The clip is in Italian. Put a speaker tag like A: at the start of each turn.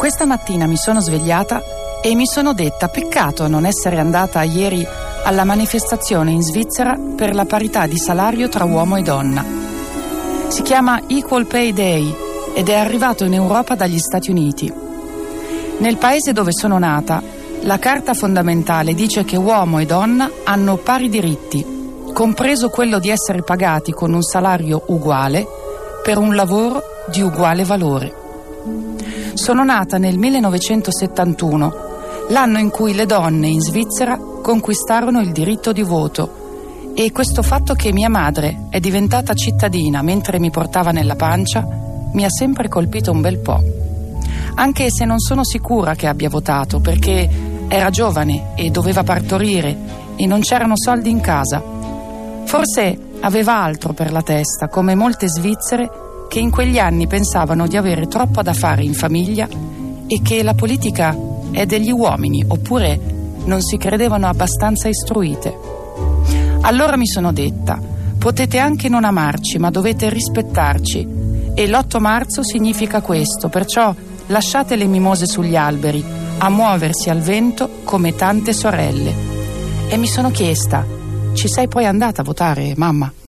A: Questa mattina mi sono svegliata e mi sono detta peccato non essere andata ieri alla manifestazione in Svizzera per la parità di salario tra uomo e donna. Si chiama Equal Pay Day ed è arrivato in Europa dagli Stati Uniti. Nel paese dove sono nata, la Carta fondamentale dice che uomo e donna hanno pari diritti, compreso quello di essere pagati con un salario uguale per un lavoro di uguale valore. Sono nata nel 1971, l'anno in cui le donne in Svizzera conquistarono il diritto di voto e questo fatto che mia madre è diventata cittadina mentre mi portava nella pancia mi ha sempre colpito un bel po'. Anche se non sono sicura che abbia votato perché era giovane e doveva partorire e non c'erano soldi in casa. Forse aveva altro per la testa, come molte svizzere che in quegli anni pensavano di avere troppo da fare in famiglia e che la politica è degli uomini oppure non si credevano abbastanza istruite. Allora mi sono detta, potete anche non amarci, ma dovete rispettarci. E l'8 marzo significa questo, perciò lasciate le mimose sugli alberi, a muoversi al vento come tante sorelle. E mi sono chiesta, ci sei poi andata a votare, mamma?